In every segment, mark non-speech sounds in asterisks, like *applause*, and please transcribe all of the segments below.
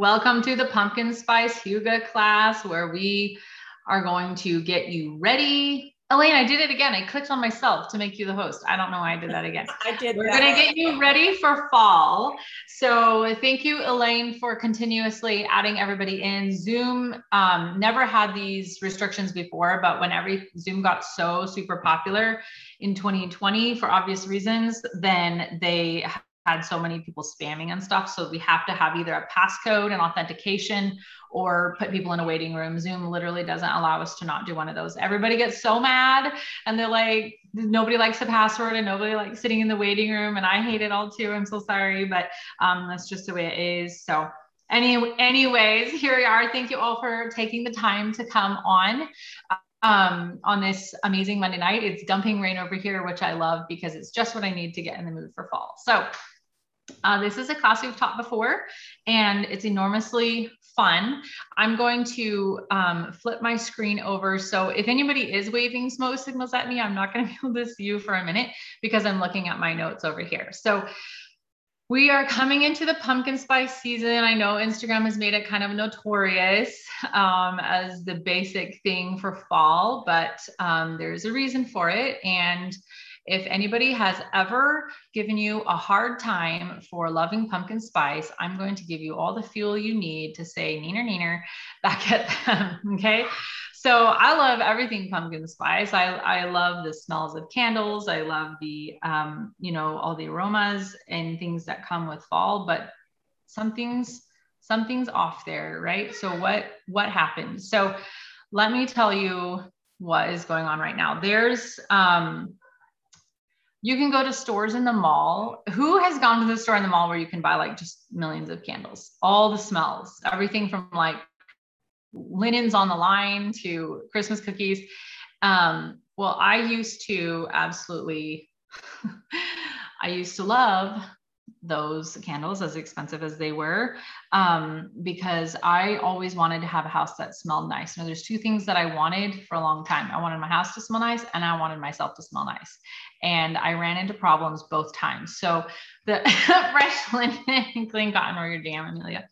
Welcome to the Pumpkin Spice Hygge class where we are going to get you ready. Elaine, I did it again. I clicked on myself to make you the host. I don't know why I did that again. *laughs* I did. We're going to get you ready for fall. So thank you, Elaine, for continuously adding everybody in. Zoom um, never had these restrictions before, but when every Zoom got so super popular in 2020 for obvious reasons, then they had so many people spamming and stuff. So we have to have either a passcode and authentication or put people in a waiting room. Zoom literally doesn't allow us to not do one of those. Everybody gets so mad and they're like, nobody likes the password and nobody likes sitting in the waiting room. And I hate it all too. I'm so sorry, but um, that's just the way it is. So any, anyways, here we are. Thank you all for taking the time to come on um, on this amazing Monday night. It's dumping rain over here, which I love because it's just what I need to get in the mood for fall. So uh, this is a class we've taught before, and it's enormously fun. I'm going to um, flip my screen over. So if anybody is waving smoke signals at me, I'm not going *laughs* to be able to see you for a minute because I'm looking at my notes over here. So we are coming into the pumpkin spice season. I know Instagram has made it kind of notorious um, as the basic thing for fall, but um, there's a reason for it. And if anybody has ever given you a hard time for loving pumpkin spice, I'm going to give you all the fuel you need to say neener neener back at them. *laughs* Okay. So I love everything pumpkin spice. I, I love the smells of candles. I love the, um, you know, all the aromas and things that come with fall, but something's, something's off there, right? So what, what happened? So let me tell you what is going on right now. There's, um, you can go to stores in the mall. Who has gone to the store in the mall where you can buy like just millions of candles, all the smells, everything from like linens on the line to Christmas cookies. Um, well, I used to absolutely, *laughs* I used to love those candles as expensive as they were um, because I always wanted to have a house that smelled nice. Now, there's two things that I wanted for a long time. I wanted my house to smell nice and I wanted myself to smell nice. And I ran into problems both times. So the *laughs* fresh linen, clean cotton, or your damn Amelia.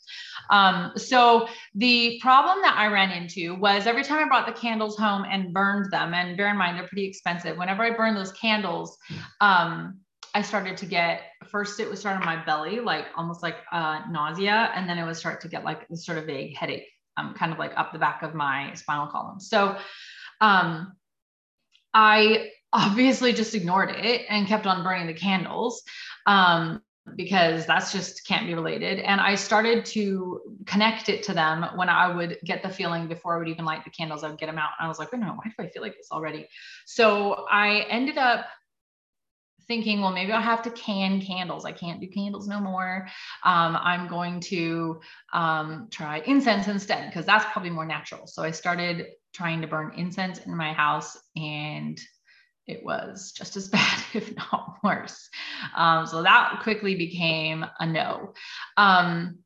Um, so the problem that I ran into was every time I brought the candles home and burned them, and bear in mind they're pretty expensive. Whenever I burned those candles, um, I started to get first it would start on my belly, like almost like uh, nausea, and then it would start to get like this sort of vague headache, um, kind of like up the back of my spinal column. So um, I obviously just ignored it and kept on burning the candles. Um, because that's just can't be related. And I started to connect it to them when I would get the feeling before I would even light the candles, I would get them out. And I was like, wait no, why do I feel like this already? So I ended up thinking, well, maybe I'll have to can candles. I can't do candles no more. Um, I'm going to um, try incense instead because that's probably more natural. So I started trying to burn incense in my house and it was just as *laughs* bad, if not worse. Um, so that quickly became a no. Um,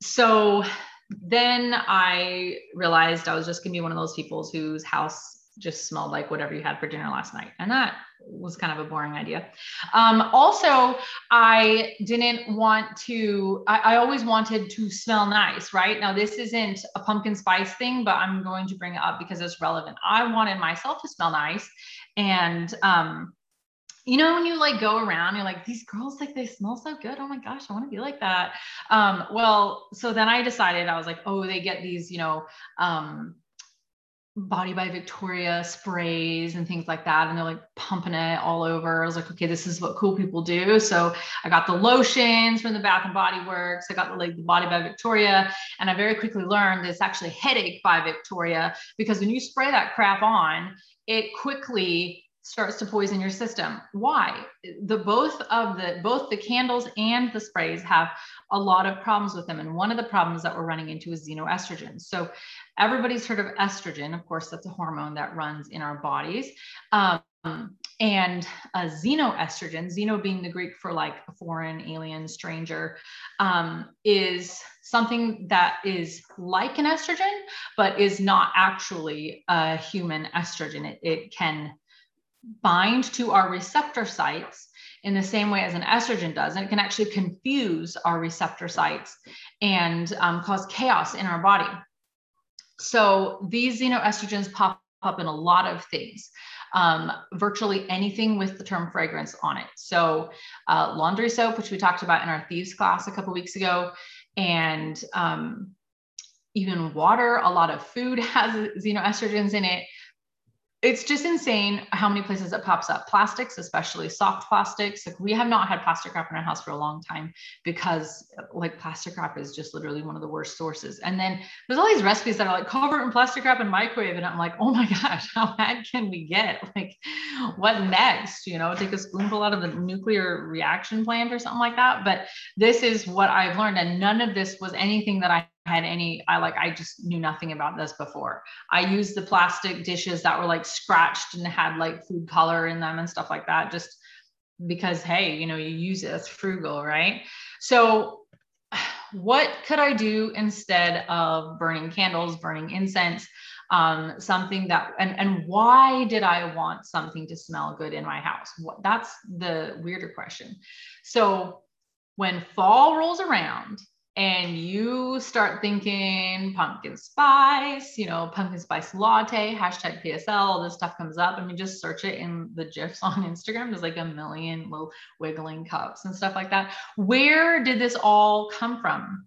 so then I realized I was just going to be one of those people whose house just smelled like whatever you had for dinner last night. And that was kind of a boring idea. Um, also, I didn't want to, I, I, always wanted to smell nice, right? Now, this isn't a pumpkin spice thing, but I'm going to bring it up because it's relevant. I wanted myself to smell nice. And, um, you know, when you like go around, you're like, these girls, like, they smell so good. Oh my gosh, I want to be like that. Um, well, so then I decided, I was like, oh, they get these, you know, um, Body by Victoria sprays and things like that. And they're like pumping it all over. I was like, okay, this is what cool people do. So I got the lotions from the Bath and Body Works. I got the like the Body by Victoria. And I very quickly learned it's actually headache by Victoria because when you spray that crap on, it quickly starts to poison your system. Why? The both of the both the candles and the sprays have a lot of problems with them. And one of the problems that we're running into is xenoestrogen. So everybody's heard of estrogen. Of course, that's a hormone that runs in our bodies. Um, and a xenoestrogen, xeno being the Greek for like a foreign, alien, stranger, um, is something that is like an estrogen, but is not actually a human estrogen. It, it can bind to our receptor sites in the same way as an estrogen does. And it can actually confuse our receptor sites and um, cause chaos in our body. So these xenoestrogens pop up in a lot of things. Um, virtually anything with the term fragrance on it. So, uh, laundry soap, which we talked about in our thieves class a couple weeks ago, and um, even water, a lot of food *laughs* has xenoestrogens in it it's just insane how many places it pops up. Plastics, especially soft plastics. Like we have not had plastic wrap in our house for a long time because like plastic wrap is just literally one of the worst sources. And then there's all these recipes that are like cover in plastic wrap and microwave. And I'm like, oh my *laughs* gosh, how bad can we get? Like what next? You know, take a spoonful out of the nuclear reaction plant or something like that. But this is what I've learned. And none of this was anything that I had any i like i just knew nothing about this before. I used the plastic dishes that were like scratched and had like food color in them and stuff like that just because hey you know you use it as frugal right? So *sighs* what could i do instead of burning candles burning incense um, something that and and why did i want something to smell good in my house? What, that's the weirder question. So when fall rolls around and you start thinking pumpkin spice, you know, pumpkin spice latte, hashtag PSL, all this stuff comes up. I mean, just search it in the GIFs on *laughs* Instagram. There's like a million little wiggling cups and stuff like that. Where did this all come from?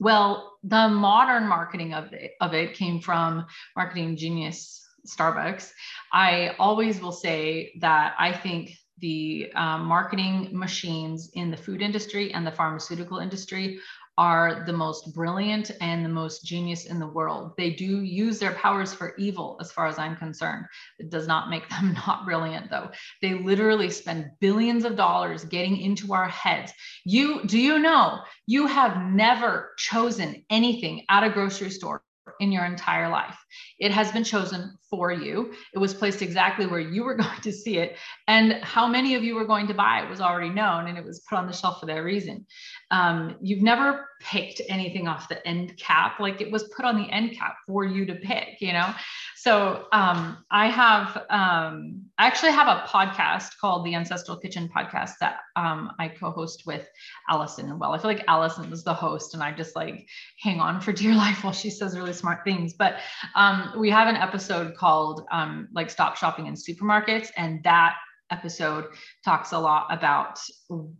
Well, the modern marketing of it, of it came from marketing genius Starbucks. I always will say that I think the um, marketing machines in the food industry and the pharmaceutical industry are the most brilliant and the most genius in the world. They do use their powers for evil, as far as I'm concerned. It does not make *laughs* them not brilliant, though. They literally spend billions of dollars getting into our heads. You do you know you have never chosen anything at a grocery store in your entire life. It has been chosen for you. It was placed exactly where you were *laughs* going to see it. And how many of you were going to buy it was already known and it was put on the shelf for that reason. Um, you've never picked anything off the end cap, like it was put on the end cap for you to pick, you know? So um, I have, um, I actually have a podcast called the Ancestral Kitchen Podcast that um, I co-host with Allison. Well, I feel like Allison is the host, and I just like hang on for dear *laughs* life while she says really smart things. But um, we have an episode called um, like Stop Shopping in Supermarkets, and that episode talks a lot about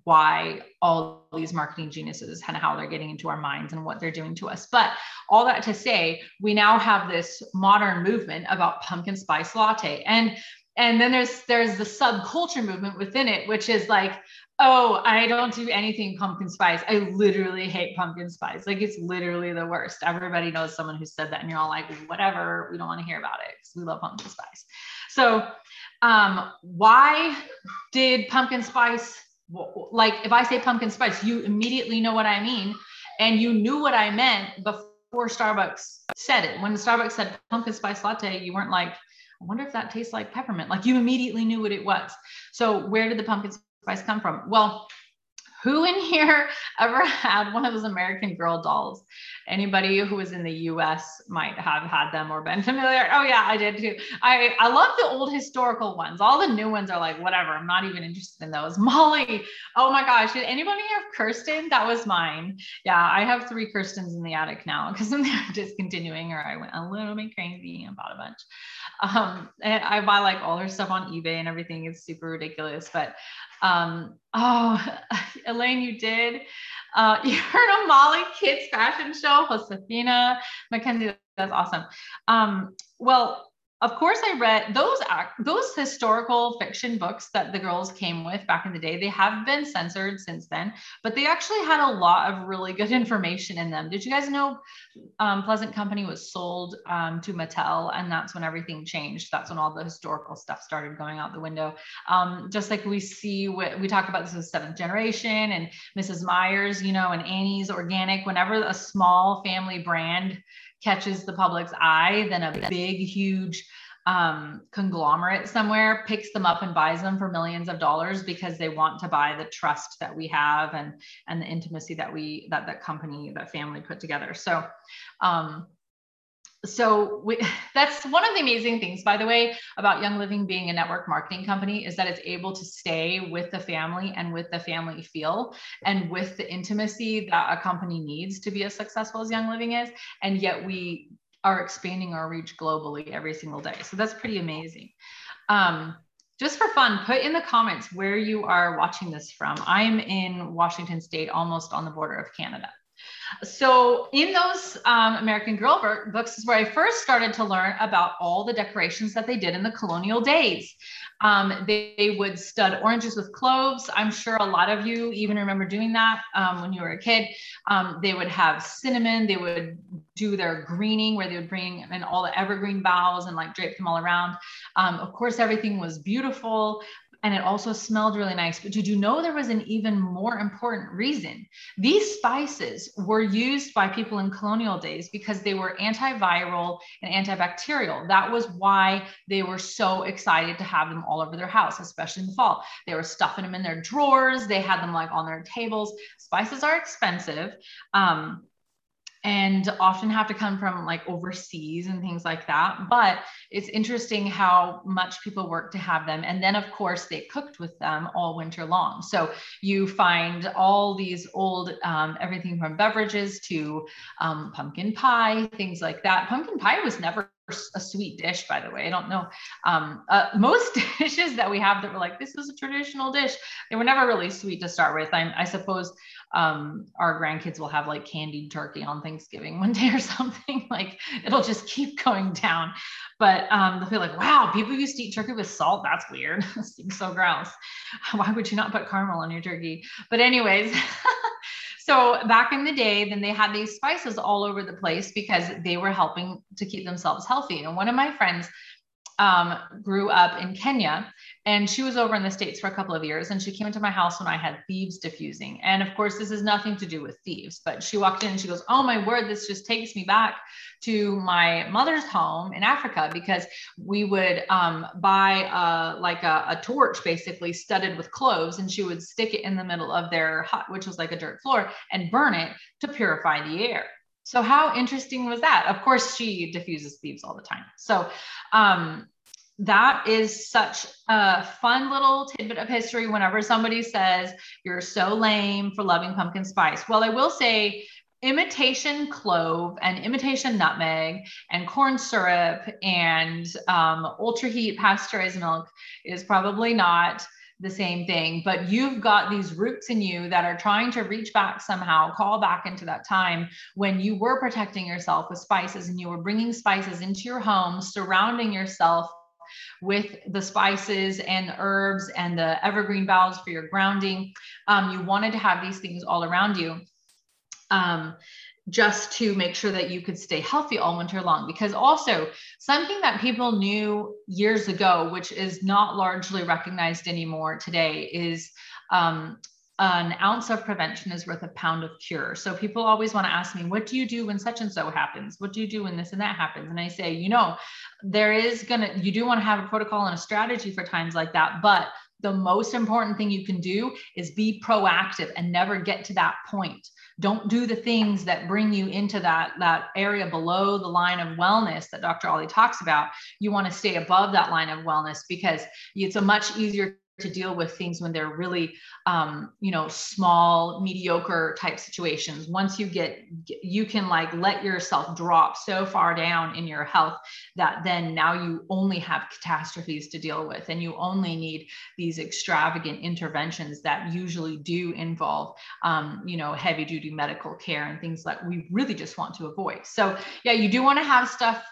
why all these marketing geniuses and how they're getting into our minds and what they're doing to us. But all that to say, we now have this modern movement about pumpkin spice latte. And and then there's there's the subculture movement within it, which is like, oh, I don't do anything pumpkin spice. I literally hate pumpkin spice. Like it's literally the worst. Everybody knows someone who said that, and you're all like, whatever, we don't want to hear about it because we love pumpkin spice. So um, why did pumpkin spice, like if I say pumpkin spice, you immediately know what I mean. And you knew what I meant before Starbucks said it. When Starbucks said pumpkin spice latte, you weren't like, I wonder if that tastes like peppermint. Like you immediately knew what it was. So where did the pumpkin spice come from? Well, who in here *laughs* ever had one of those American Girl dolls? Anybody who was in the US might have had them or been *laughs* familiar. Oh yeah, I did too. I, I love the old historical ones. All the new ones are like, whatever. I'm not even interested in those. *laughs* Molly. Oh my gosh. Did anybody have Kirsten? That was mine. Yeah, I have three Kirstens in the attic now because they're discontinuing or I went a little bit crazy and bought a bunch. Um, and I buy like all her stuff on eBay and everything. It's super ridiculous. But um, oh, *laughs* Elaine, you did. Uh, *laughs* you heard of Molly Kids fashion show, Josefina Mackenzie. That's awesome. Um, well, of course i read those those historical fiction books that the girls came with back in the day they have been censored since then but they actually had a lot of really good *laughs* information in them. Did you guys know um, pleasant company was sold um, to mattel and that's when everything changed. That's when all the historical stuff started going out the window. Um, just like we see what we talk about this with seventh generation and mrs myers you know and annie's organic whenever a small family brand catches the public's eye than a big, huge um, conglomerate somewhere picks them up and buys them for millions of dollars because they want to buy the trust that we have and and the intimacy that we that that company that family put together. So um, so we, *laughs* that's one of the amazing things by the way about young living being a network marketing company is that it's able to stay with the family and with the family feel and with the intimacy that a company needs to be as successful as young living is. And yet we are expanding our reach globally every single day. So that's pretty amazing. Um, just for fun put in the comments where you are watching this from. I'm in washington state almost on the border of canada so in those um, American Girl books is where I first started to learn about all the decorations that they did in the colonial days. Um, they, they, would stud oranges with cloves. I'm sure a lot of you even remember doing that um, when you were a kid. Um, they would have cinnamon. They would do their greening where they would bring in all the evergreen boughs and like drape them all around. Um, of course, everything was beautiful and it also smelled really nice. But did you know there was an even more important reason? These spices were used by people in colonial days because they were antiviral and antibacterial. That was why they were so excited to have them all over their house, especially in the fall. They were stuffing them in their drawers, they had them like on their tables. Spices are expensive. Um, and often have to come from like overseas and things like that. But it's interesting how much people work to have them. And then, of course, they cooked with them all winter long. So you find all these old, um, everything from beverages to um, pumpkin pie, things like that. Pumpkin pie was never a sweet dish, by the way. I don't know. Um, uh, *laughs* most dishes that we have that were like, this is a traditional dish, they were never really sweet to start with. I, I suppose um, our grandkids will have like candied turkey on Thanksgiving one day or *laughs* something. like it'll just keep going down. But um, they'll be like, wow, people used to eat turkey with salt. That's weird. *laughs* seems so gross. *laughs* Why would you not put caramel on your turkey? But, anyways, so back in the day, then they had these spices all over the place because they were helping to keep themselves healthy. And one of my friends um, grew up in Kenya and she was over in the States for a couple of years. And she came into my house when I had thieves diffusing. And of course, this is nothing to do with thieves, but she walked in and she goes, Oh my word, this just takes me back to my mother's home in Africa because we would um, buy a, like a, a torch basically studded with cloves and she would stick it in the middle of their hut, which was like a dirt floor, and burn it to purify the air. So how interesting was that? Of course, she diffuses thieves all the time. So um, that is such a fun little tidbit of history whenever somebody says you're so lame for loving pumpkin spice. Well, I will say imitation clove and imitation nutmeg and corn syrup and um, ultra heat pasteurized milk is probably not the same thing, but you've got these roots in you that are trying to reach back somehow, call back into that time when you were protecting yourself with spices and you were bringing spices into your home, surrounding yourself with the spices and the herbs and the evergreen boughs for your grounding. Um, you wanted to have these things all around you. Um, just to make sure that you could stay healthy all winter long. Because also, something that people knew years ago, which is not largely recognized anymore today, is um, an ounce of prevention is worth a pound of cure. So people always want to ask me, what do you do when such and so happens? What do you do when this and that happens? And I say, you know, there is going to, you do want to have a protocol and a strategy for times like that. But the most important thing you can do is be proactive and never get to that point don't do the things that bring you into that that area below the line of wellness that dr ali talks about you want to stay above that line of wellness because it's a much easier to deal with things when they're really um, you know small mediocre type situations once you get you can like let yourself drop so far down in your health that then now you only have catastrophes to deal with and you only need these extravagant interventions that usually do involve um, you know heavy duty medical care and things that we really just want to avoid so yeah you do want to have stuff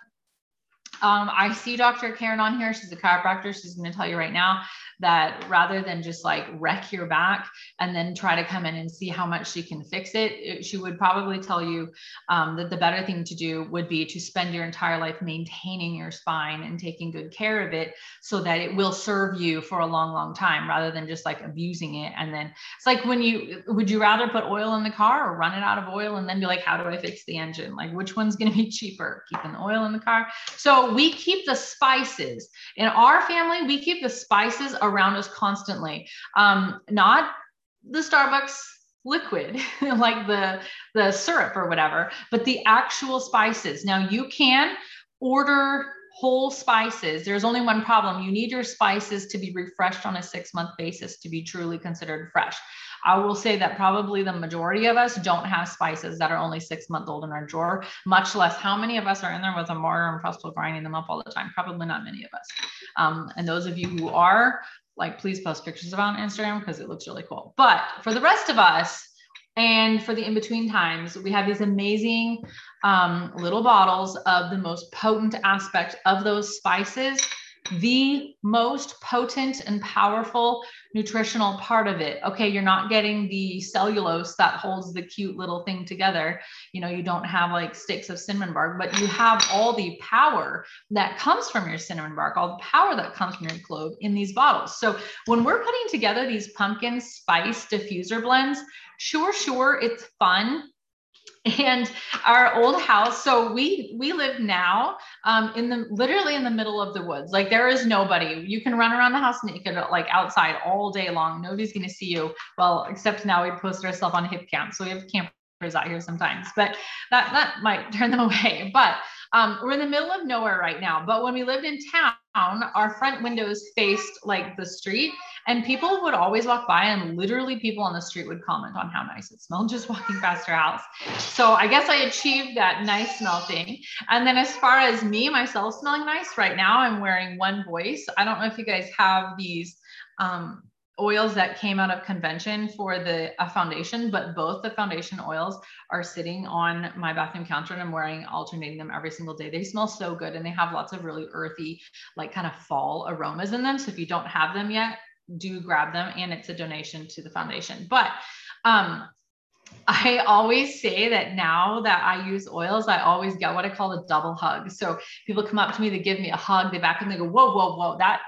um, I see Dr. Karen on here. She's a chiropractor. She's going to tell you right now that rather than just like wreck your back and then try to come in and see how much she can fix it, it she would probably tell you um, that the better thing to do would be to spend your entire life maintaining your spine and taking good care of it so that it will serve you for a long, long time rather than just like abusing it. And then it's like when you would you rather put oil in the car or run it out of oil and then be like, how do I fix the engine? Like, which one's going to be *laughs* cheaper, keeping the oil in the car? So we keep the spices in our family, we keep the spices around us constantly. Um, not the Starbucks liquid *laughs* like the the syrup or whatever but the actual spices now you can order whole spices there's only one problem you need your spices to be refreshed on a six month basis to be truly considered fresh I will say that probably the majority of us don't have spices that are only six month old in our drawer, much less how many of us are in there with a mortar and pestle grinding them up all the time. Probably not many of us. Um, and those of you who are, like, please post pictures of on Instagram because it looks really cool. But for the rest of us, and for the in between times, we have these amazing um, little bottles of the most potent aspect of those spices the most potent and powerful nutritional part of it. Okay, you're not getting the cellulose that holds the cute little thing together. You know, you don't have like sticks of cinnamon bark, but you have all the power that comes from your cinnamon bark, all the power that comes from your clove in these bottles. So when we're putting together these pumpkin spice diffuser blends, sure, sure, it's fun. And our old house so we we live now um, in the literally in the middle of the woods. Like there is nobody. You can run around the house naked like outside all day long. Nobody's to see you. Well except now we post ourselves on Hipcamp so we have campers out here sometimes but that that might *laughs* turn them away. But um, we're in the middle of nowhere right now. But when we lived in town our front windows faced like the street and people would always walk by and literally people on the street would comment on how nice it smelled just *laughs* walking past our house. So I guess I achieved that nice smell thing. And then as far as me, myself smelling nice right now, I'm wearing one voice. I don't know if you guys have these um, oils that came out of convention for the foundation, but both the foundation oils are sitting on my bathroom counter and I'm wearing alternating them every single day. They smell so good and they have lots of really earthy, like kind of fall aromas in them. So if you don't have them yet, do grab them and it's a donation to the foundation. But um, I always say that now that I use oils, I always get what I call a double hug. So people come up to me, they give me a hug, they back and they go, whoa, whoa, whoa, that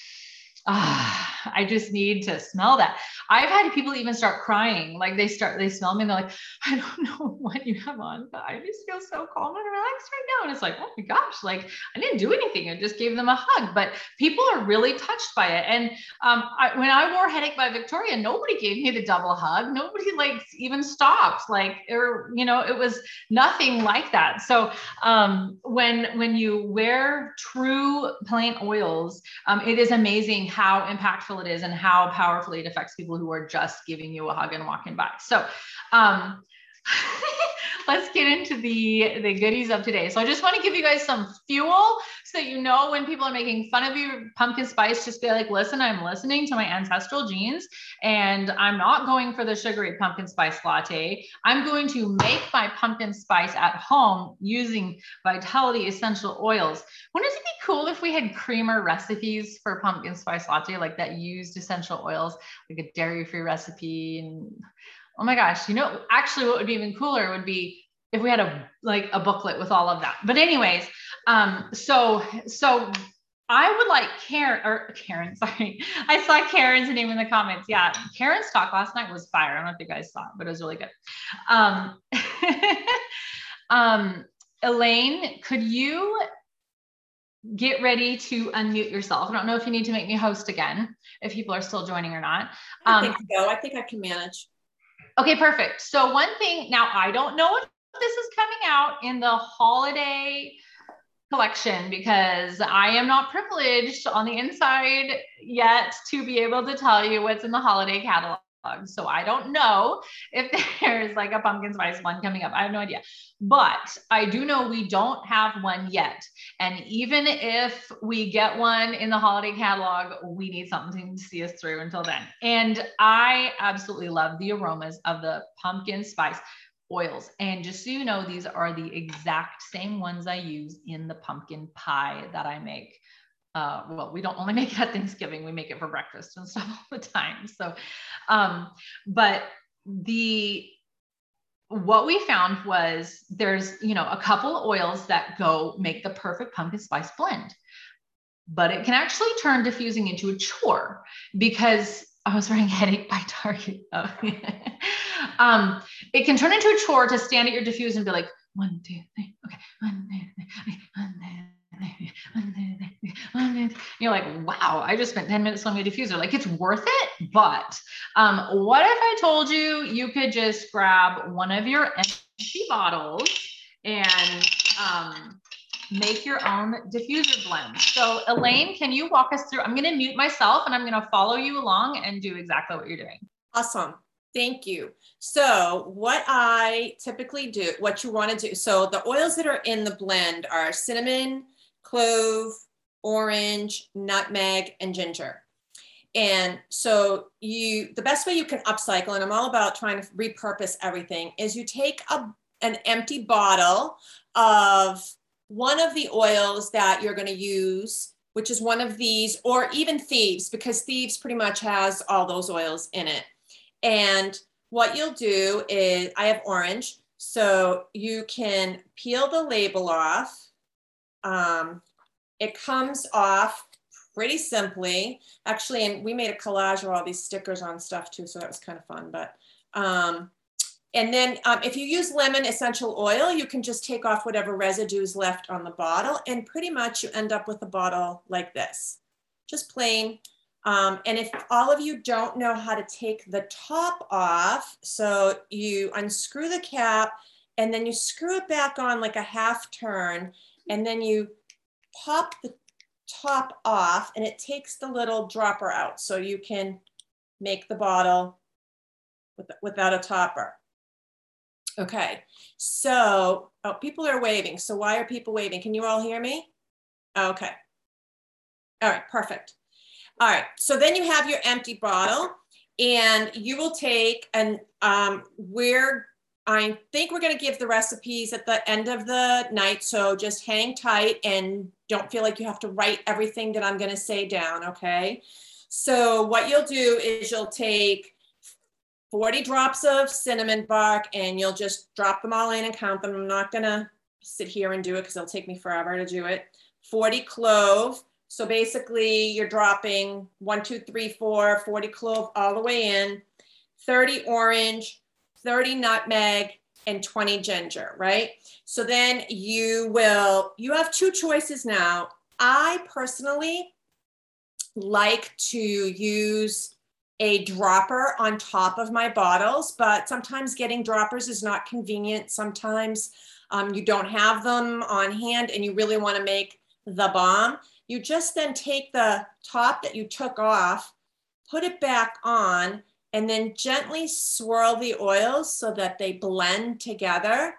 *sighs* ah, *sighs* I just need to smell that. I've had people even start crying. Like they start, they smell me and they're like, *laughs* I don't know *laughs* what you have on, but I just feel so calm and relaxed right now. And it's like, oh my gosh, like I didn't do anything. I just gave them a hug. But people are really touched by it. And um, I, when I wore Headache by Victoria, nobody gave me the double hug. Nobody like even stopped. Like, or, you know, it was nothing like that. So um, when, when you wear true plant oils, um, it is amazing how impactful it is and how powerfully it affects people who are just giving you a hug and walking by. So, um, *laughs* let's get into the the goodies of today. So I just want to give you guys some fuel so that you know when people are making fun of you pumpkin spice, just be like, listen, I'm listening to my ancestral genes and I'm not going for the sugary pumpkin spice latte. I'm going to make my pumpkin spice at home using Vitality essential oils. Wouldn't it be cool if we had creamer recipes for pumpkin spice latte like that used essential oils, like a dairy-free recipe and oh my gosh, you know, actually what would be even cooler would be if we had a like a booklet with all of that. But anyways, um, so so I would like Karen or Karen, *laughs* sorry. I saw Karen's name in the comments. Yeah, Karen's talk last night was fire. I don't know if you guys saw it, but it was really good. Um, *laughs* um, Elaine, could you get ready to unmute yourself? I don't know if you need to make me host again, if people are still joining or not. Um, I think so. I think I can manage. Okay, perfect. So one thing, now I don't know if this is coming out in the holiday collection because I am not privileged on the inside yet to be able to tell you what's in the holiday catalog. So I don't know *laughs* if there's like a pumpkin spice one coming up. I have no idea. But I do know we don't have one yet. And even if we get one in the holiday catalog, we need something to see us through until then. And I absolutely love the aromas of the pumpkin spice oils. And just so you know, these are the exact same ones I use in the pumpkin pie that I make uh, well, we don't only make it at Thanksgiving, we make it for breakfast and stuff all the time. So, um, but the what we found was there's you know a couple oils that go make the perfect pumpkin spice blend but it can actually turn diffusing into a chore because I was wearing headache by Target. Oh, um, it can turn into a chore to stand at your diffuse and be like, one, two, three, okay, one, two, three, one, You're like, wow, I just spent 10 minutes on my diffuser. Like it's worth it. But um, what if I told you you could just grab one of your empty bottles and um, make your own diffuser blend. So Elaine, can you walk us through? I'm going to mute myself and I'm going to follow you along and do exactly what you're doing. Awesome. Thank you. So what I typically do, what you want to do, so the oils that are in the blend are cinnamon, clove, orange, nutmeg, and ginger. And so you, the best way you can upcycle, and I'm all about trying to repurpose everything, is you take a, an empty bottle of one of the oils that you're going to use, which is one of these, or even Thieves, because Thieves pretty much has all those oils in it. And what you'll do is, I have orange, so you can peel the label off. Um, it comes off pretty simply. Actually, and we made a collage of all these stickers on stuff too, so that was kind of fun. But um, and then um, if you use lemon essential oil, you can just take off whatever residues left on the bottle, and pretty much you end up with a bottle like this, just plain. Um, and if all of you don't know how to take the top off, so you unscrew the cap and then you screw it back on like a half turn, and then you pop the top off and it takes the little dropper out so you can make the bottle with, without a topper. Okay, so oh, people are waving. So why are people waving? Can you all hear me? Okay. All right, perfect. All right, so then you have your empty bottle and you will take and um, we're I think we're going to give the recipes at the end of the night. So just hang tight and don't feel like you have to write everything that I'm going to say down. Okay. So what you'll do is you'll take 40 drops of cinnamon bark and you'll just drop them all in and count them. I'm not going to sit here and do it because it'll take me forever to do it. 40 clove. So basically you're dropping one, two, three, four, 40 clove all the way in, 30 orange, 30 nutmeg, and 20 ginger, right? So then you will, you have two choices now. I personally like to use a dropper on top of my bottles, but sometimes getting droppers is not convenient. Sometimes um, you don't have them on hand and you really want to make the bomb. You just then take the top that you took off, put it back on, and then gently swirl the oils so that they blend together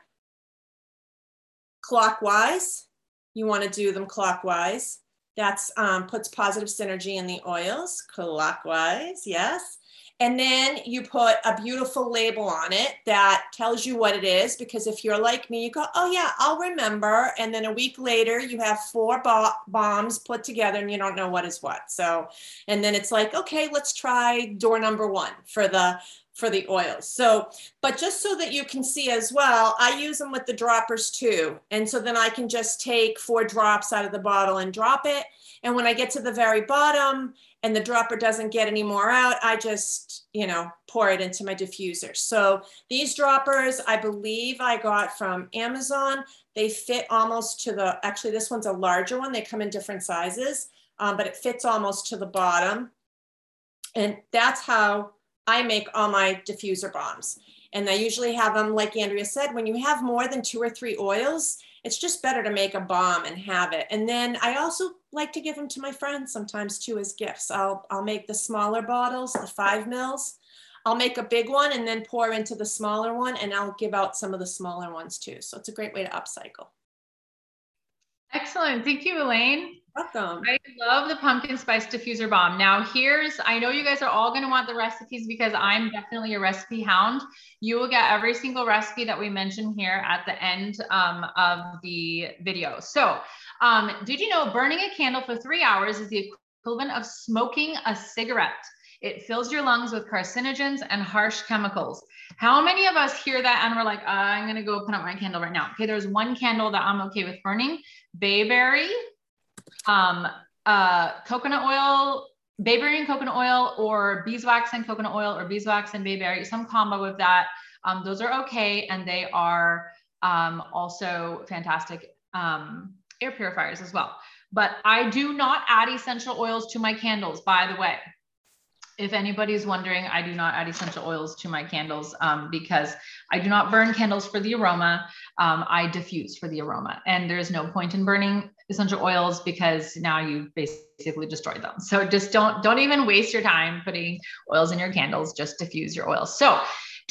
clockwise. You want to do them clockwise. That's um, puts positive synergy in the oils clockwise, yes. And then you put a beautiful label on it that tells you what it is. Because if you're like me, you go, oh, yeah, I'll remember. And then a week later, you have four bo- bombs put together and you don't know what is what. So, and then it's like, okay, let's try door number one for the for the oils. So, but just so that you can see as well, I use them with the droppers too. And so then I can just take four drops out of the bottle and drop it. And when I get to the very bottom and the dropper doesn't get any more out, I just, you know, pour it into my diffuser. So these droppers, I believe I got from Amazon. They fit almost to the, actually this one's a larger one. They come in different sizes, um, but it fits almost to the bottom. And that's how I make all my diffuser bombs. And I usually have them, like Andrea said, when you have more than two or three oils, it's just better to make a bomb and have it. And then I also like to give them to my friends sometimes too as gifts. I'll, I'll make the smaller bottles, the five mils. I'll make a big one and then pour into the smaller one and I'll give out some of the smaller ones too. So it's a great way to upcycle. Excellent. Thank you, Elaine. Welcome. I love the pumpkin spice diffuser bomb. Now, here's I know you guys are all going to want the recipes because I'm definitely a recipe hound. You will get every single recipe that we mention here at the end um, of the video. So, um, did you know burning a candle for three hours is the equivalent of smoking a cigarette? It fills your lungs with carcinogens and harsh chemicals. How many of us hear that and we're like, uh, I'm going to go put out my candle right now? Okay, there's one candle that I'm okay with burning bayberry um, uh, coconut oil, bayberry and coconut oil, or beeswax and coconut oil, or beeswax and bayberry, some combo of that. Um, those are okay, and they are um, also fantastic um, air purifiers as well. But I do not add essential oils to my candles, by the way if anybody's wondering, I do not add essential oils to my candles um, because I do not burn candles for the aroma. Um, I diffuse for the aroma. And there's no point in burning essential oils because now you basically destroyed them. So just don't don't even waste your time putting oils in your candles. Just diffuse your oils. So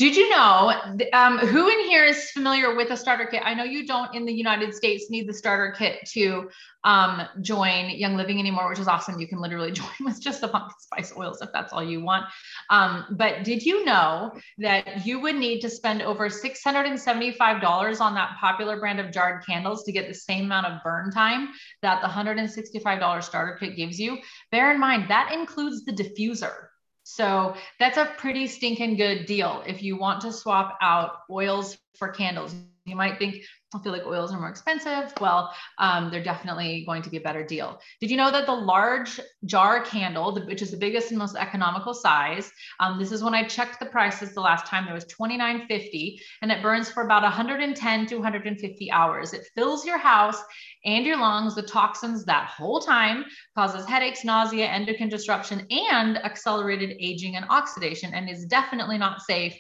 did you know um, who in here is familiar with a starter kit? I know you don't in the United States need the starter kit to um, join Young Living anymore, which is awesome. You can literally *laughs* join with just the pumpkin spice oils if that's all you want. Um, but did you know that you would need to spend over $675 on that popular brand of jarred candles to get the same amount of burn time that the $165 starter kit gives you? Bear in mind that includes the diffuser. So that's a pretty stinking good deal if you want to swap out oils for candles. You might think, feel like oils are more expensive. Well, um, they're definitely going to be a better deal. Did you know that the large jar candle, which is the biggest and most economical size, um, this is when I checked the prices the last time, there was $29.50 and it burns for about 110 to 150 hours. It fills your house and your lungs with toxins that whole time, causes headaches, nausea, endocrine disruption, and accelerated aging and oxidation, and is definitely not safe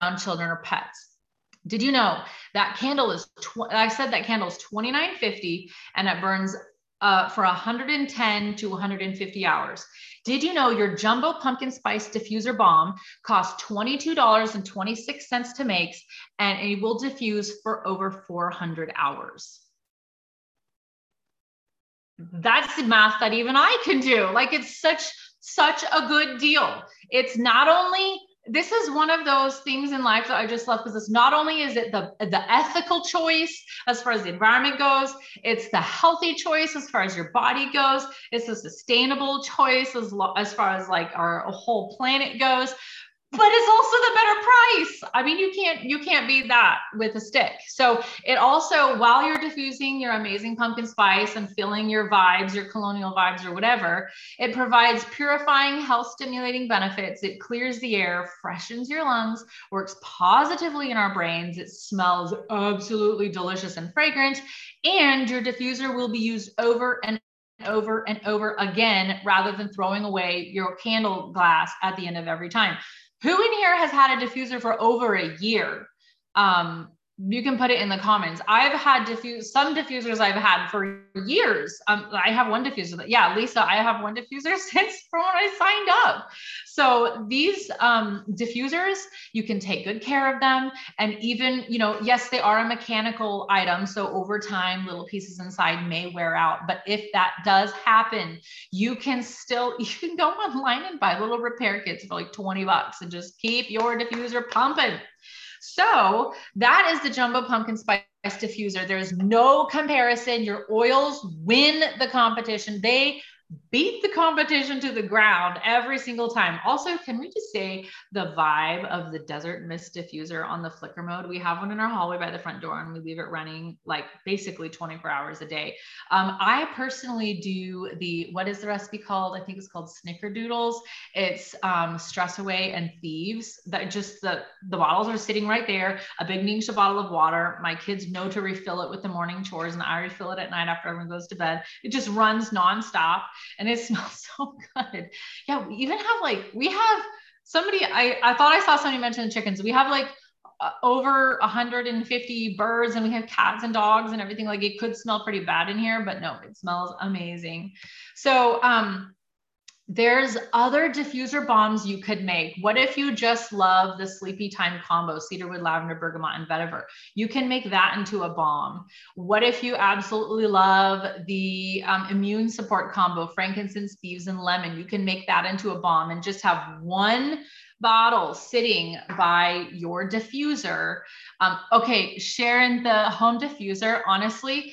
on children or pets. Did you know that candle is, tw- I said that candle is 29.50 and it burns uh, for 110 to 150 hours. Did you know your jumbo pumpkin spice diffuser bomb costs $22.26 to make and it will diffuse for over 400 hours? That's the math that even I can do. Like it's such such a good deal. It's not only this is one of those things in life that I just love because it's not only is it the the ethical choice as far as the environment goes, it's the healthy choice as far as your body goes, it's a sustainable choice as lo- as far as like our whole planet goes but it's also the better price. I mean, you can't you can't beat that with a stick. So it also, while you're diffusing your amazing pumpkin spice and filling your vibes, your colonial vibes or whatever, it provides purifying, health stimulating benefits. It clears the air, freshens your lungs, works positively in our brains. It smells absolutely delicious and fragrant, and your diffuser will be used over and over and over again rather than throwing away your candle glass at the end of every time. Who in here has had a diffuser for over a year? Um, you can put it in the comments. I've had diffuse some diffusers I've had for years. Um, I have one diffuser that, yeah, Lisa, I have one diffuser *laughs* since from when I signed up. So these um, diffusers, you can take good care of them. And even, you know, yes, they are a mechanical item. So over time, little pieces inside may wear out. But if that does happen, you can still, *laughs* you can go online and buy little repair kits for like 20 bucks and just keep your diffuser pumping. So that is the Jumbo Pumpkin Spice diffuser. There's no comparison. Your oils win the competition. They beat the competition to the ground every single time. Also, can we just say the vibe of the desert mist diffuser on the flicker mode? We have one in our hallway by the front door and we leave it running like basically 24 hours a day. Um, I personally do the, what is the recipe called? I think it's called Snickerdoodles. It's um, Stress Away and Thieves that just the, the bottles are sitting right there, a big Ningxia bottle of water. My kids know to refill it with the morning chores and I refill it at night after everyone goes to bed. It just runs nonstop and it *laughs* smells so good. Yeah, we even have like we have somebody. I I thought I saw somebody mention the chickens. We have like uh, over 150 birds and we have cats and dogs and everything like it could smell pretty bad in here but no it smells amazing so um there's other diffuser bombs you could make. What if you just love the sleepy time combo, cedarwood, lavender, bergamot, and vetiver? You can make that into a bomb. What if you absolutely love the um, immune support combo, frankincense, Thieves, and lemon? You can make that into a bomb and just have one bottle sitting by your diffuser. Um, okay, Sharon, the home diffuser, honestly,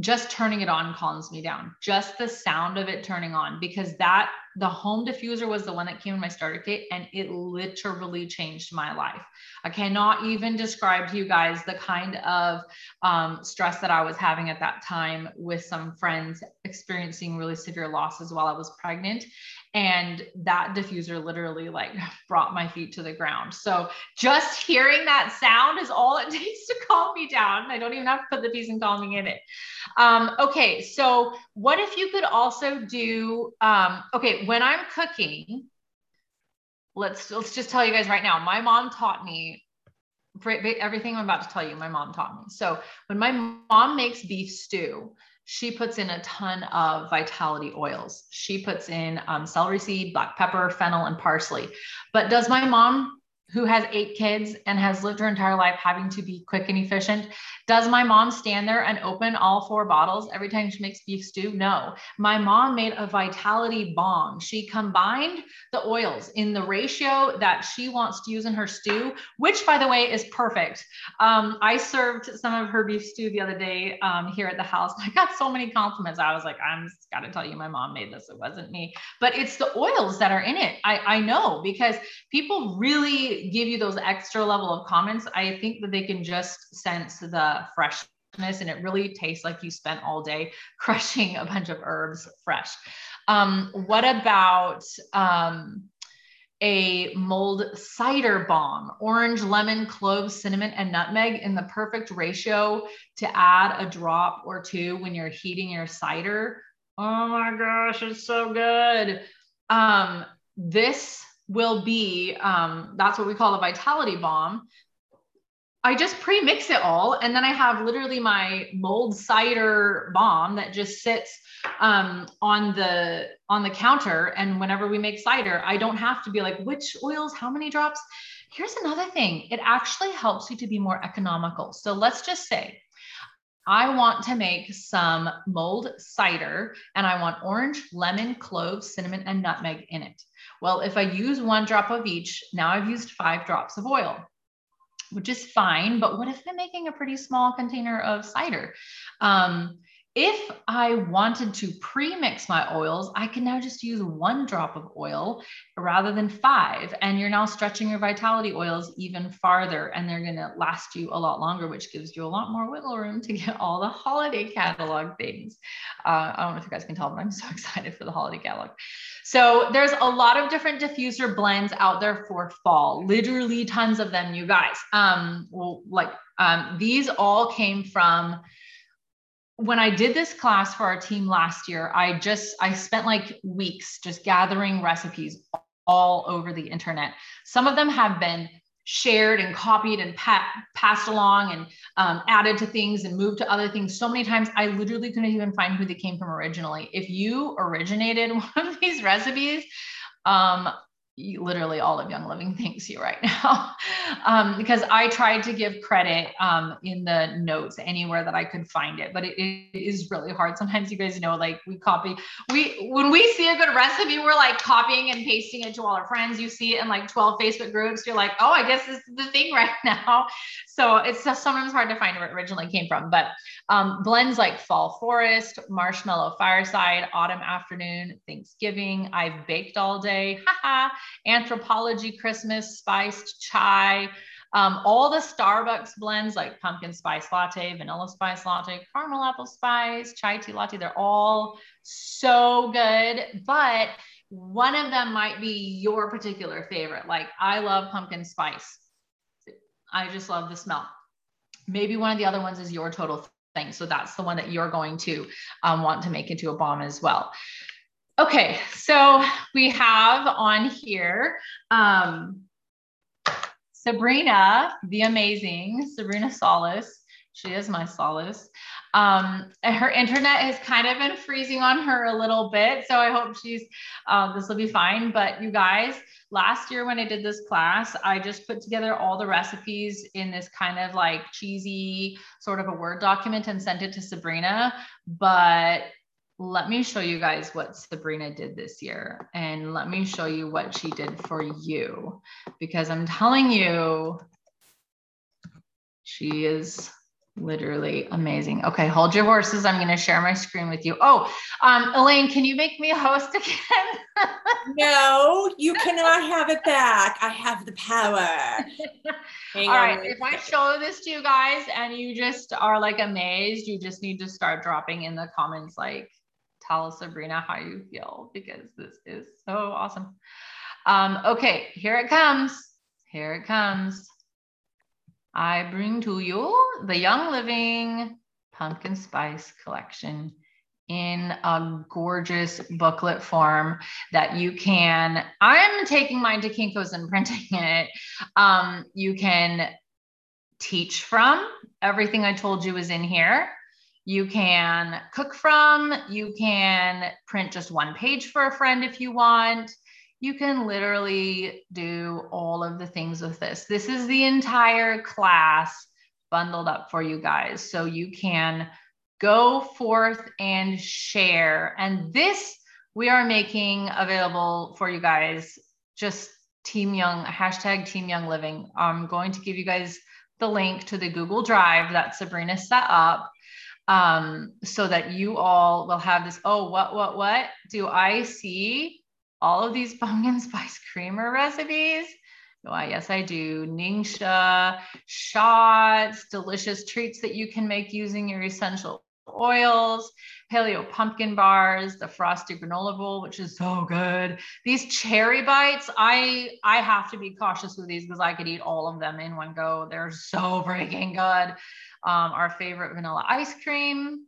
just turning it on calms me down. Just the sound of it turning on because that the home diffuser was the one that came in my starter kit and it literally changed my life. I cannot even describe to you guys the kind of um, stress that I was having at that time with some friends experiencing really severe losses while I was pregnant and that diffuser literally like brought my feet to the ground. So just hearing that sound is all it *laughs* takes to calm me down. I don't even have to put the peace and calming in it. Um, okay so what if you could also do um, okay when i'm cooking let's let's just tell you guys right now my mom taught me everything i'm about to tell you my mom taught me. So when my mom makes beef stew she puts in a ton of vitality oils. She puts in um, celery seed, black pepper, fennel, and parsley. But does my mom who has eight kids and has lived her entire life having to be quick and efficient. Does my mom stand there and open all four bottles every time she makes beef stew? No. My mom made a vitality bomb. She combined the oils in the ratio that she wants to use in her stew, which, by the way, is perfect. Um, I served some of her beef stew the other day um, here at the house. *laughs* I got so many compliments. I was like, I'm got to tell you, my mom made this. It wasn't me, but it's the oils that are in it. I, I know because people really give you those extra level of comments, I think that they can just sense the freshness and it really tastes like you spent all day *laughs* crushing a bunch of herbs fresh. Um, what about um, a mulled cider bomb, orange, lemon, cloves, cinnamon, and nutmeg in the perfect ratio to add a drop or two when you're heating your cider. Oh my gosh, it's so good. Um, this will be um, that's what we call a vitality bomb. I just pre-mix it all, and then I have literally my mulled cider bomb that just sits um, on the on the counter. And whenever we make cider, I don't have to be like, which oils, how many drops. Here's another thing: it actually helps you to be more economical. So let's just say I want to make some mulled cider and I want orange, lemon, clove, cinnamon, and nutmeg in it. Well, if I use one drop of each, now I've used five drops of oil, which is fine. But what if I'm making a pretty small container of cider? Um, if I wanted to pre-mix my oils, I can now just use one drop of oil rather than five. And you're now stretching your vitality oils even farther and they're gonna last you a lot longer, which gives you a lot more wiggle room to get all the holiday catalog things. Uh, I don't know if you guys can tell, but I'm so *laughs* excited for the holiday catalog. So there's a lot of different diffuser blends out there for fall, literally tons of them, you guys. Um, well, like um, these all came from when I did this class for our team last year, I just I spent like weeks just gathering recipes all over the internet. Some of them have been shared and copied and pa- passed along and um, added to things and moved to other things so many times i literally couldn't even find who they came from originally if you originated *laughs* one of these recipes um, literally all of Young Living *laughs* thanks you right now um, because I tried to give credit um, in the notes anywhere that I could find it, but it, it is really hard. Sometimes you guys know, like we copy, we when we see a good recipe, we're like copying and pasting it to all our friends. You see it in like 12 Facebook groups. You're like, oh, I guess this is the thing *laughs* right now. So it's just sometimes hard to find where it originally came from. But um, blends like Fall Forest, Marshmallow Fireside, Autumn Afternoon, Thanksgiving. I've baked all day. *laughs* Haha Anthropologie Christmas, spiced chai, um, all the Starbucks blends like pumpkin spice latte, vanilla spice latte, caramel apple spice, chai tea latte, they're all so good. But one of them might be your particular favorite. Like I love pumpkin spice. I just love the smell. Maybe one of the other ones is your total thing. So that's the one that you're going to um, want to make into a bomb as well. Okay, so we have on here um, Sabrina, the amazing Sabrina Solace. She is my solace. Um, her internet has kind of been freezing on her a little bit, so I hope she's uh, this will be fine. But you guys, last year when I did this class, I just put together all the recipes in this kind of like cheesy sort of a Word document and sent it to Sabrina. But let me show you guys what Sabrina did this year and let me show you what she did for you because I'm telling you, she is literally amazing. Okay, hold your horses. I'm going to share my screen with you. Oh, um, Elaine, can you make me a host *laughs* again? no, you cannot have it back. I have the power. *laughs* All right. If I show this to you guys and you just are like amazed, you just need to start dropping in the comments like, tell Sabrina how you feel because this is so awesome. Um, okay, here it comes. Here it comes. I bring to you the Young Living Pumpkin Spice Collection in a gorgeous booklet form that you can. I'm taking mine to Kinko's and *laughs* printing it. Um, you can teach from. Everything I told you is in here. You can cook from. You can print just one page for a friend if you want you can literally do all of the things with this. This is the entire class bundled up for you guys. So you can go forth and share. And this we are making available for you guys just Team Young, hashtag Team Young Living. I'm going to give you guys the link to the Google Drive that Sabrina set up um, so that you all will have this. Oh, what, what, what do I see? All of these *laughs* pumpkin spice creamer recipes. Why, yes, I do. Ningxia, shots, delicious treats that you can make using your essential oils, paleo pumpkin bars, the frosty granola bowl, which is so good. These cherry bites, I I have to be cautious with these because I could eat all of them in one go. They're so *laughs* freaking good. Um, our favorite vanilla ice cream.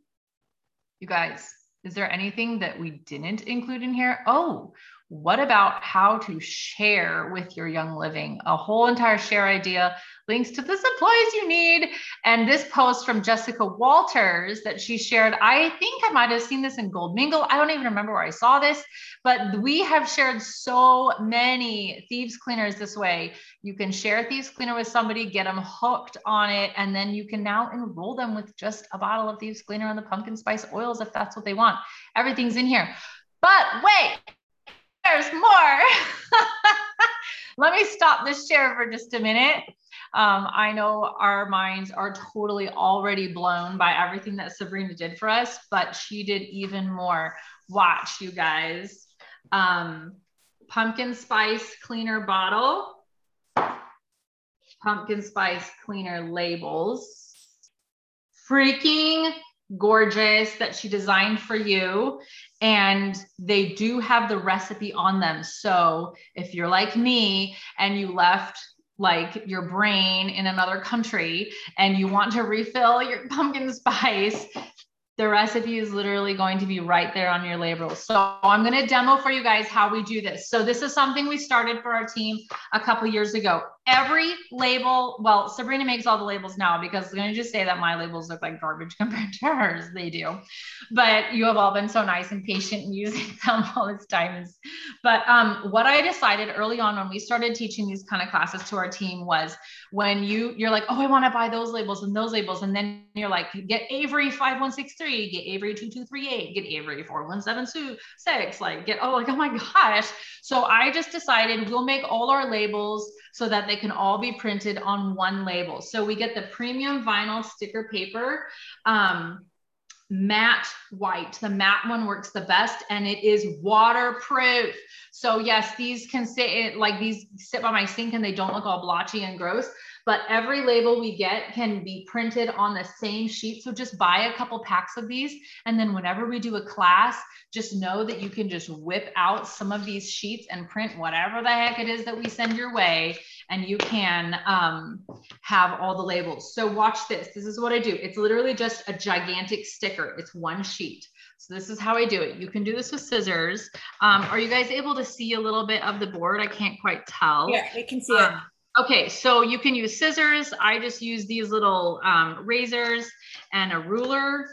You guys, is there anything that we didn't include in here? Oh, what about how to share with your young living? A whole entire share idea, links to the supplies you need. And this post from Jessica Walters that she shared, I think I might have seen this in Gold Mingle. I don't even remember where I saw this, but we have shared so many thieves cleaners this way. You can share thieves cleaner with somebody, get them hooked on it, and then you can now enroll them with just a bottle of thieves cleaner and the pumpkin spice oils if that's what they want. Everything's in here. But wait, there's more. *laughs* Let me stop this share for just a minute. Um, I know our minds are totally already blown by everything that Sabrina did for us, but she did even more. Watch, you guys. Um, pumpkin spice cleaner bottle, pumpkin spice cleaner labels, freaking gorgeous that she designed for you and they do have the recipe on them. So if you're like me and you left like your brain in another country and you want to refill your *laughs* pumpkin spice, the recipe is literally going to be right there on your label. So I'm going to demo for you guys how we do this. So this is something we started for our team a couple years ago. Every label, well, Sabrina makes all the labels now because I'm going to just say that my labels look like garbage *laughs* compared to hers. They do. But you have all been so nice and patient in using *laughs* them all this time. But um, what I decided early on when we started teaching these kind of classes to our team was when you you're like, oh, I want to buy those labels and those labels, and then you're like, get Avery 5163, get Avery 2238, get Avery 4176, like get oh like oh my gosh. So I just decided we'll make all our labels so that they can all be printed on one label. So we get the premium vinyl sticker paper. Um, matte white. The matte one works the best and it is waterproof. So yes, these can sit like these sit by my sink and they don't look all blotchy and gross, but every label we get can be printed on the same sheet. So just buy a couple packs of these. And then whenever we do a class, just know that you can just whip out some of these sheets and print whatever the heck it is that we send your way and you can um, have all the labels. So watch this. This is what I do. It's literally just a gigantic sticker. It's one sheet. So this is how I do it. You can do this with scissors. Um, are you guys able to see a little bit of the board? I can't quite tell. Yeah, we can see um, it. Okay, so you can use scissors. I just use these little um, razors and a ruler.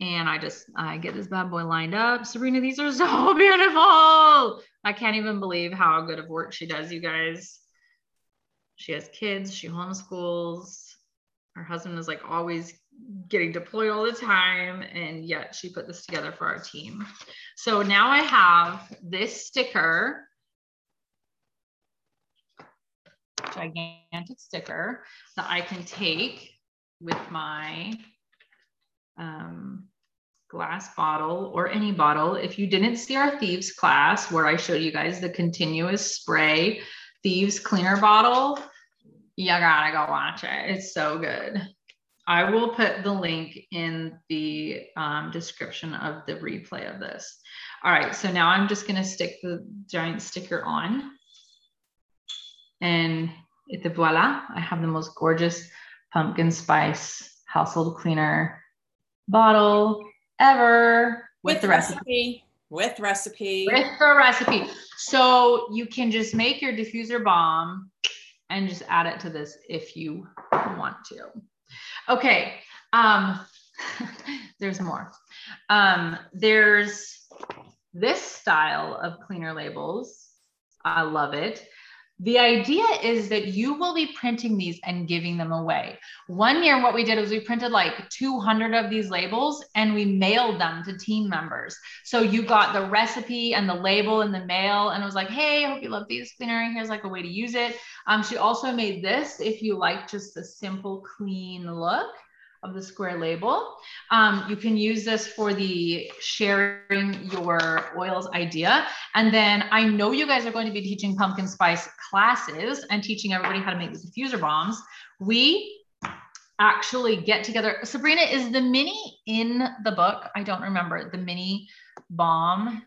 And I just, I get this bad boy lined up. Sabrina, these are *laughs* so beautiful. I can't even believe how good of work she does, you guys. She has kids, she homeschools. Her husband is like always getting deployed all the time. And yet she put this together for our team. So now I have this sticker, gigantic sticker that I can take with my um, glass bottle or any bottle. If you didn't see our thieves class where I showed you guys the continuous spray thieves cleaner bottle, you gotta go watch it. It's so good. I will put the link in the um, description of the replay of this. All right, so now I'm just gonna stick the giant sticker on. And it, voila, I have the most gorgeous pumpkin spice household cleaner bottle ever with, with the recipe. recipe. With recipe. With the recipe. So you can just make your diffuser bomb and just add it to this if you want to. Okay. Um, *laughs* there's more. Um, there's this style of cleaner labels. I love it. The idea is that you will be printing these and giving them away. One year, what we did was we printed like 200 of these labels and we mailed them to team members. So you got the recipe and the label in the mail, and it was like, hey, I hope you love these cleaner. Here's like a way to use it. Um, she also made this if you like just a simple, clean look of the square label. Um, you can use this for the sharing your oils idea. And then I know you guys are going to be teaching pumpkin spice classes and teaching everybody how to make these diffuser bombs. We actually get together. Sabrina, is the mini in the book? I don't remember the mini bomb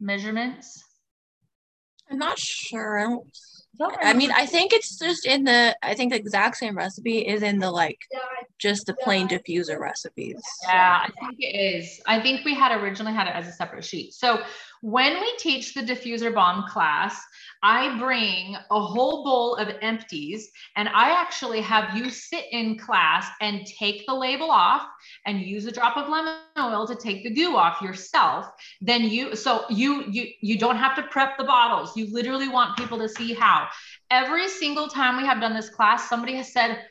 measurements. I'm not sure. I I mean, I think it's just in the. I think the exact same recipe is in the like, just the plain diffuser recipes. Yeah, I think it is. I think we had originally had it as a separate sheet. So when we teach the diffuser bomb class, I bring a whole bowl of empties and I actually have you sit in class and take the label off and use a drop of lemon oil to take the goo off yourself. Then you, so you, you, you don't have to prep the bottles. You literally want people to see how. Every single time we have done this class, somebody has said,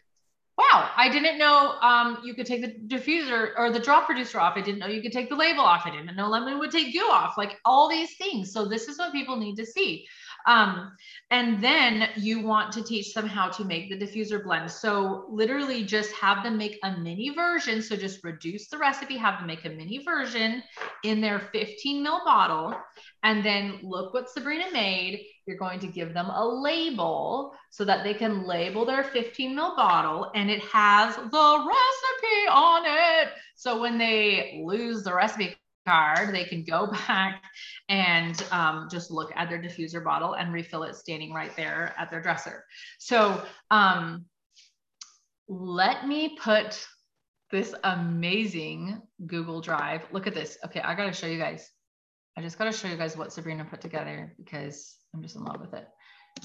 wow, I didn't know um, you could take the diffuser or the drop reducer off. I didn't know you could take the label off. I didn't know lemon would take goo off, like all these things. So this is what people need to see. Um, and then you want to teach them how to make the diffuser blend. So literally just have them make a mini version. So just reduce the recipe, have them make a mini version in their 15 mil bottle. And then look what Sabrina made. You're going to give them a label so that they can label their 15 mil bottle and it has the recipe on it. So when they lose the recipe card, they can go *laughs* back and um, just look at their diffuser bottle and refill it standing right there at their dresser. So um, let me put this amazing Google Drive. Look at this. Okay, I gotta show you guys. I just gotta show you guys what Sabrina put together because I'm just in love with it.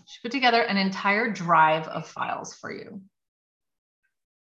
She put together an entire drive of files for you.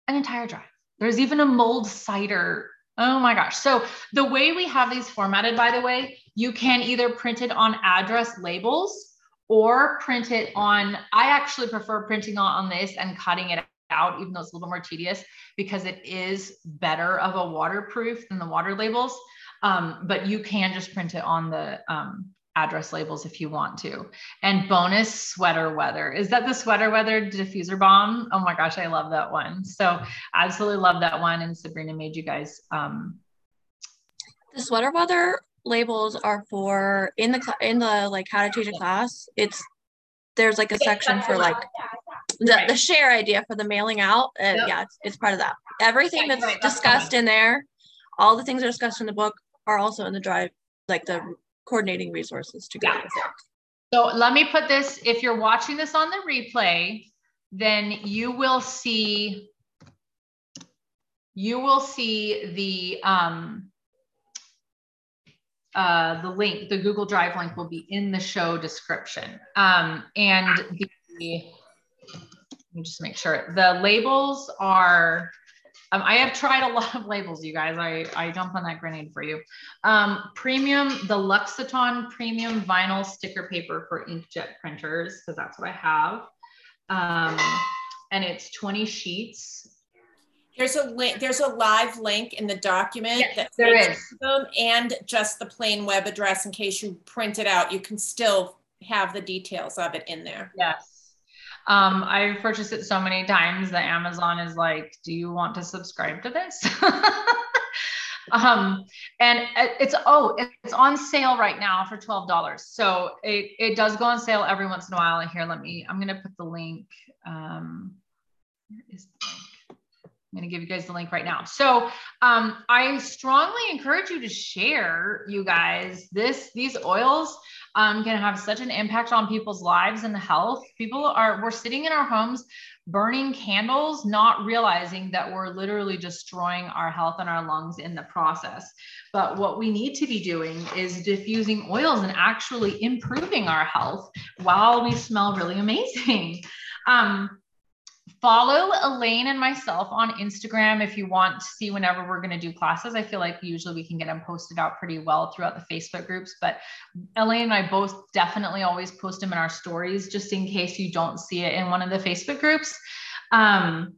An entire drive. There's even a mulled cider Oh my gosh. So the way we have these formatted, by the way, you can either print it on address labels or print it on, I actually prefer printing on this and cutting it out, even though it's a little more tedious because it is better of a waterproof than the water labels. Um, but you can just print it on the um, address labels if you want to. And bonus sweater weather. Is that the sweater weather diffuser bomb? Oh my gosh, I love that one. So absolutely love that one. And Sabrina made you guys. Um... The sweater weather labels are for in the in the like how to teach a class. It's there's like a section for like the, the share idea for the mailing out. And yep. yeah, it's, it's part of that. Everything that's discussed in there, all the things that are discussed in the book are also in the drive, like the coordinating resources to go yeah. with it. So let me put this, if you're watching this on the replay, then you will see, you will see the, um, uh, the link, the Google Drive link will be in the show description. Um, and the, let me just make sure the labels are um, I have tried a lot of labels, you guys. I, I jump on that grenade for you. Um, premium, the Luxaton premium vinyl sticker paper for inkjet printers, because that's what I have. Um, and it's 20 sheets. There's a link. There's a live link in the document yes, that there is them and just the plain web address in case you print it out. You can still have the details of it in there. Yes. Um, I've purchased it so many times that Amazon is like, do you want to subscribe to this? *laughs* um, and it's, oh, it's on sale right now for $12. So it, it does go on sale every once in a while. And here, let me, I'm to put the link. Um, where is the link? I'm going to give you guys the link right now. So um, I strongly encourage you to share, you guys, this these oils um, can have such an impact on people's lives and health. People are we're sitting in our homes burning candles, not realizing that we're literally destroying our health and our lungs in the process. But what we need to be doing is diffusing oils and actually improving our health while we smell really amazing. *laughs* Um, follow Elaine and myself on Instagram if you want to see whenever we're going to do classes. I feel like usually we can get them posted out pretty well throughout the Facebook groups, but Elaine and I both definitely always post them in our stories just in case you don't see it in one of the Facebook groups. Um,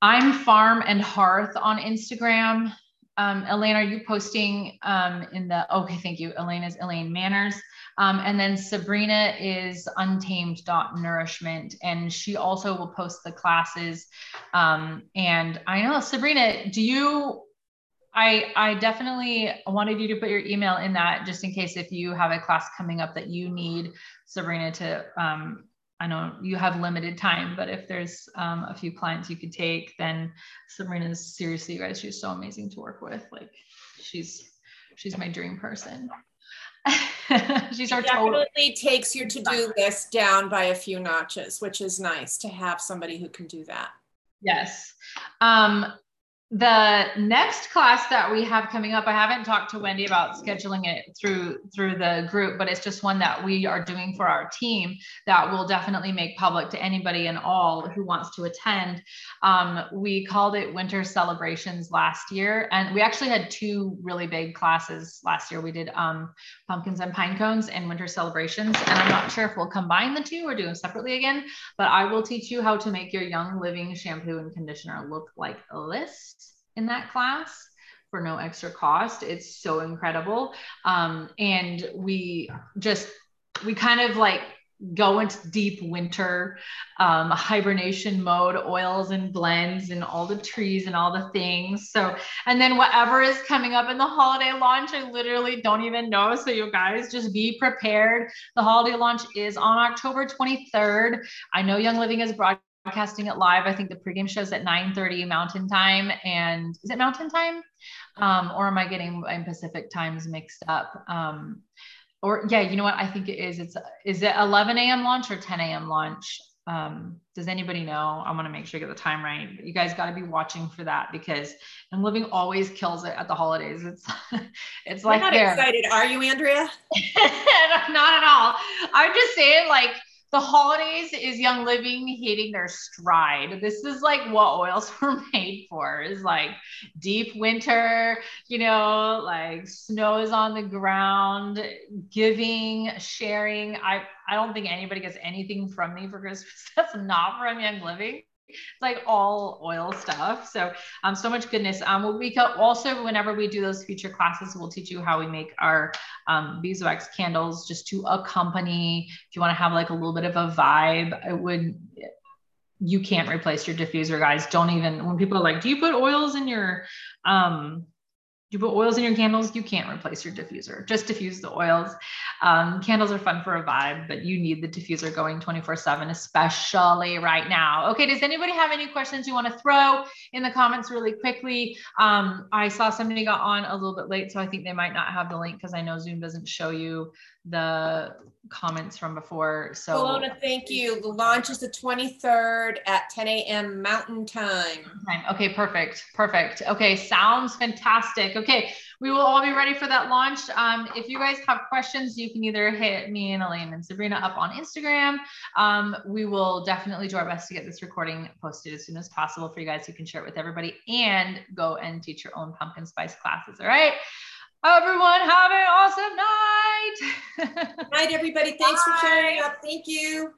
I'm Farm and Hearth on Instagram. Um, Elaine, are you posting um, in the, okay, thank you. Elaine is Elaine Manners. Um, and then Sabrina is untamed dot nourishment, and she also will post the classes. Um, and I know Sabrina, do you? I I definitely wanted you to put your email in that just in case if you have a class coming up that you need Sabrina to. Um, I know you have limited time, but if there's um, a few clients you could take, then Sabrina's seriously, you guys, she's so amazing to work with. Like, she's she's my dream person. *laughs* She's our definitely total- takes your to-do list down by a few notches, which is nice to have somebody who can do that. Yes. Um, the next class that we have coming up i haven't talked to wendy about scheduling it through through the group but it's just one that we are doing for our team that will definitely make public to anybody and all who wants to attend. Um, we called it winter celebrations last year and we actually had two really big classes last year. We did um, pumpkins and pine cones and winter celebrations and i'm not sure if we'll combine the two or do them separately again but i will teach you how to make your young living shampoo and conditioner look like this in that class for no extra cost. It's so incredible. Um, and we just, we kind of like go into deep winter um, hibernation mode, oils and blends and all the trees and all the things. So, and then whatever is coming up in the holiday launch, I literally don't even know. So, you guys just be prepared. The holiday launch is on October 23rd. I know Young Living is broadcasting broadcasting it live. I think the pregame show's at 9:30 Mountain Time, and is it Mountain Time, um, or am I getting my Pacific times mixed up? Um, or yeah, you know what? I think it is. It's is it 11 a.m. launch or 10 a.m. launch? Um, does anybody know? I want to make sure I get the time right. But you guys got to be watching for that because Young Living always kills it at the holidays. It's *laughs* it's like not excited, are you, Andrea? *laughs* not at all. I'm just saying, like the holidays is young living hitting their stride. This is like what oils *laughs* were made for is like deep winter, you know, like snow is on the ground, giving, sharing. I, I don't think anybody gets anything from me for Christmas *laughs* that's not from young living it's like all oil stuff. So um, so much goodness. Um, we can also, whenever we do those future classes, we'll teach you how we make our um, beeswax candles just to accompany. If you want to have like a little bit of a vibe, it would. You can't replace your diffuser, guys. Don't even when people are like, "Do you put oils in your um you put oils in your candles, you can't replace your diffuser. Just diffuse the oils. Um, candles are fun for a vibe, but you need the diffuser going 24 7, especially right now. Okay, does anybody have any questions you want to throw in the comments really quickly? Um, I saw somebody got on a little bit late, so I think they might not have the link because I know Zoom doesn't show you the comments from before. So, Alona, thank you. The launch is the 23rd at 10 a.m. Mountain Time. Okay, perfect. Perfect. Okay, sounds fantastic. Okay, we will all be ready for that launch. Um, if you guys have questions, you can either hit me and Elaine and Sabrina up on Instagram. Um, we will definitely do our best to get this recording posted as soon as possible for you guys. You can share it with everybody and go and teach your own pumpkin spice classes. All right. Everyone, have an awesome night. night, everybody. Thanks Bye. for showing up. Thank you.